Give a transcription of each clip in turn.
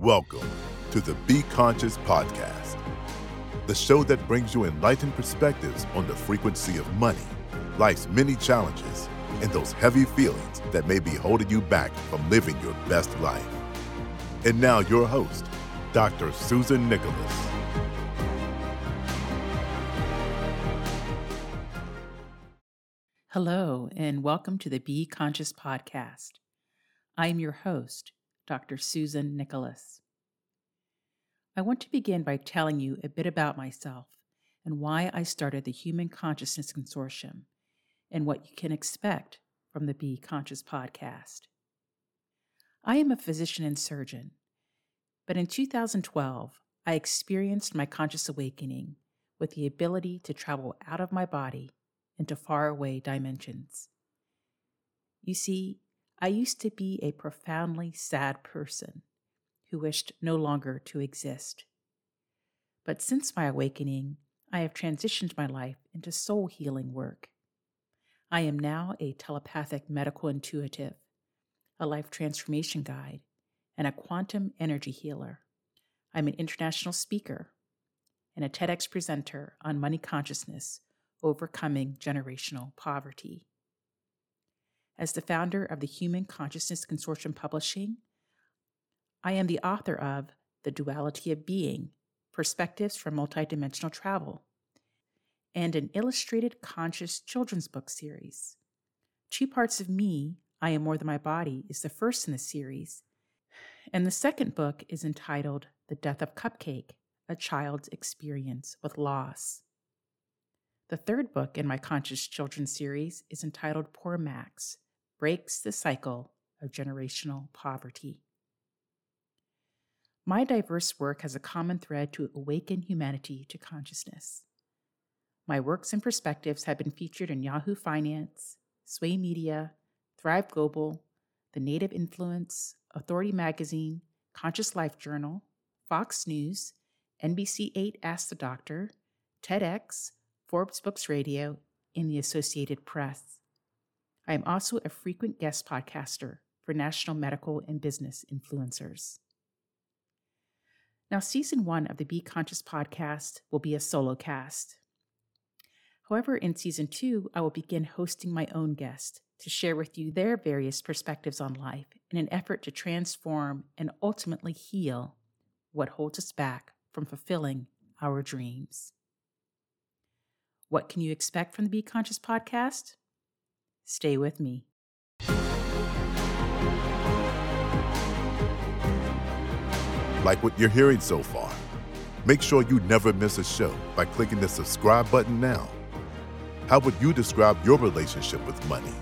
Welcome to the Be Conscious Podcast, the show that brings you enlightened perspectives on the frequency of money, life's many challenges, and those heavy feelings that may be holding you back from living your best life. And now, your host, Dr. Susan Nicholas. Hello, and welcome to the Be Conscious Podcast. I am your host, Dr. Susan Nicholas. I want to begin by telling you a bit about myself and why I started the Human Consciousness Consortium and what you can expect from the Be Conscious podcast. I am a physician and surgeon, but in 2012, I experienced my conscious awakening with the ability to travel out of my body into faraway dimensions. You see, I used to be a profoundly sad person who wished no longer to exist. But since my awakening, I have transitioned my life into soul healing work. I am now a telepathic medical intuitive, a life transformation guide, and a quantum energy healer. I'm an international speaker and a TEDx presenter on money consciousness, overcoming generational poverty. As the founder of the Human Consciousness Consortium Publishing, I am the author of The Duality of Being Perspectives from Multidimensional Travel and an illustrated conscious children's book series. Two Parts of Me, I Am More Than My Body, is the first in the series, and the second book is entitled The Death of Cupcake A Child's Experience with Loss. The third book in my Conscious Children series is entitled Poor Max breaks the cycle of generational poverty. My diverse work has a common thread to awaken humanity to consciousness. My works and perspectives have been featured in Yahoo Finance, Sway Media, Thrive Global, The Native Influence, Authority Magazine, Conscious Life Journal, Fox News, NBC 8 Ask the Doctor, TEDx, Forbes Books Radio, and the Associated Press. I am also a frequent guest podcaster for national medical and business influencers. Now, season one of the Be Conscious podcast will be a solo cast. However, in season two, I will begin hosting my own guests to share with you their various perspectives on life in an effort to transform and ultimately heal what holds us back from fulfilling our dreams. What can you expect from the Be Conscious podcast? Stay with me. Like what you're hearing so far, make sure you never miss a show by clicking the subscribe button now. How would you describe your relationship with money?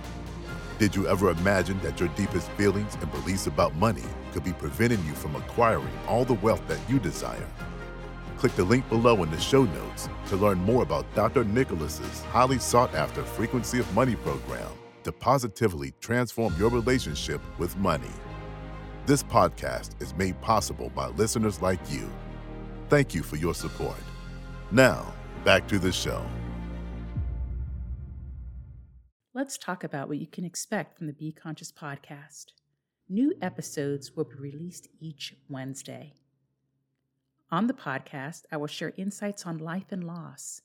Did you ever imagine that your deepest feelings and beliefs about money could be preventing you from acquiring all the wealth that you desire? Click the link below in the show notes to learn more about Dr. Nicholas's highly sought after Frequency of Money program to positively transform your relationship with money. This podcast is made possible by listeners like you. Thank you for your support. Now, back to the show. Let's talk about what you can expect from the Be Conscious podcast. New episodes will be released each Wednesday. On the podcast, I will share insights on life and loss,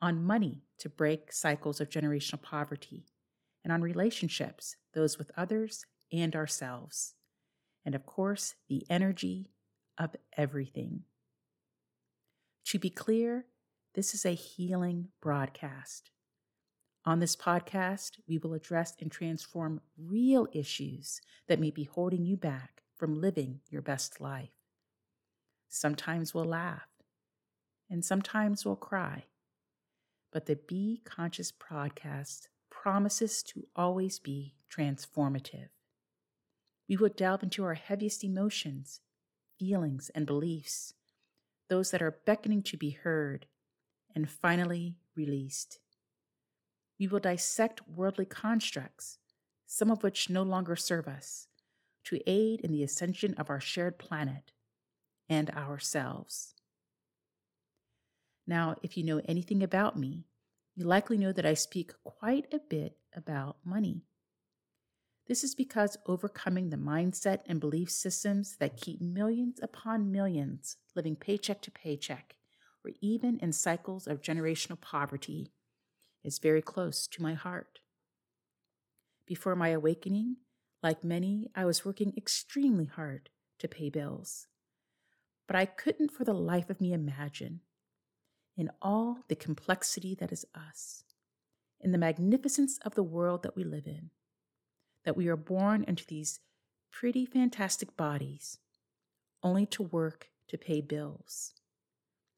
on money to break cycles of generational poverty, and on relationships, those with others and ourselves. And of course, the energy of everything. To be clear, this is a healing broadcast. On this podcast, we will address and transform real issues that may be holding you back from living your best life. Sometimes we'll laugh, and sometimes we'll cry. But the Be Conscious podcast promises to always be transformative. We will delve into our heaviest emotions, feelings, and beliefs, those that are beckoning to be heard and finally released. We will dissect worldly constructs, some of which no longer serve us, to aid in the ascension of our shared planet and ourselves. Now, if you know anything about me, you likely know that I speak quite a bit about money. This is because overcoming the mindset and belief systems that keep millions upon millions living paycheck to paycheck, or even in cycles of generational poverty, is very close to my heart. Before my awakening, like many, I was working extremely hard to pay bills. But I couldn't for the life of me imagine, in all the complexity that is us, in the magnificence of the world that we live in, that we are born into these pretty fantastic bodies only to work to pay bills,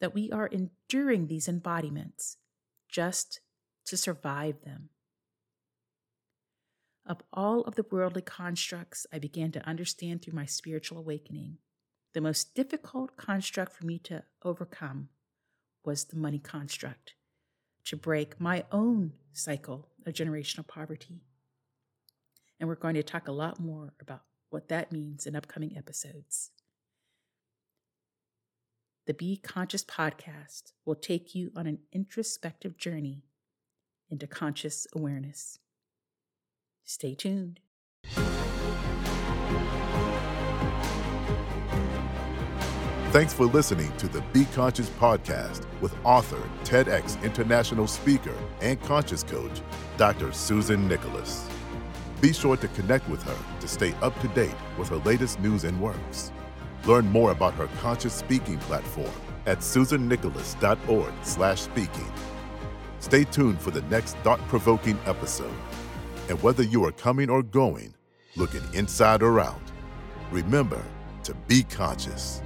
that we are enduring these embodiments just to survive them. Of all of the worldly constructs I began to understand through my spiritual awakening, the most difficult construct for me to overcome was the money construct, to break my own cycle of generational poverty. And we're going to talk a lot more about what that means in upcoming episodes. The Be Conscious podcast will take you on an introspective journey into conscious awareness. Stay tuned. Thanks for listening to the Be Conscious podcast with author, TEDx international speaker, and conscious coach, Dr. Susan Nicholas. Be sure to connect with her to stay up to date with her latest news and works. Learn more about her conscious speaking platform at susannicholas.org/speaking. Stay tuned for the next thought-provoking episode. And whether you are coming or going, looking inside or out, remember to be conscious.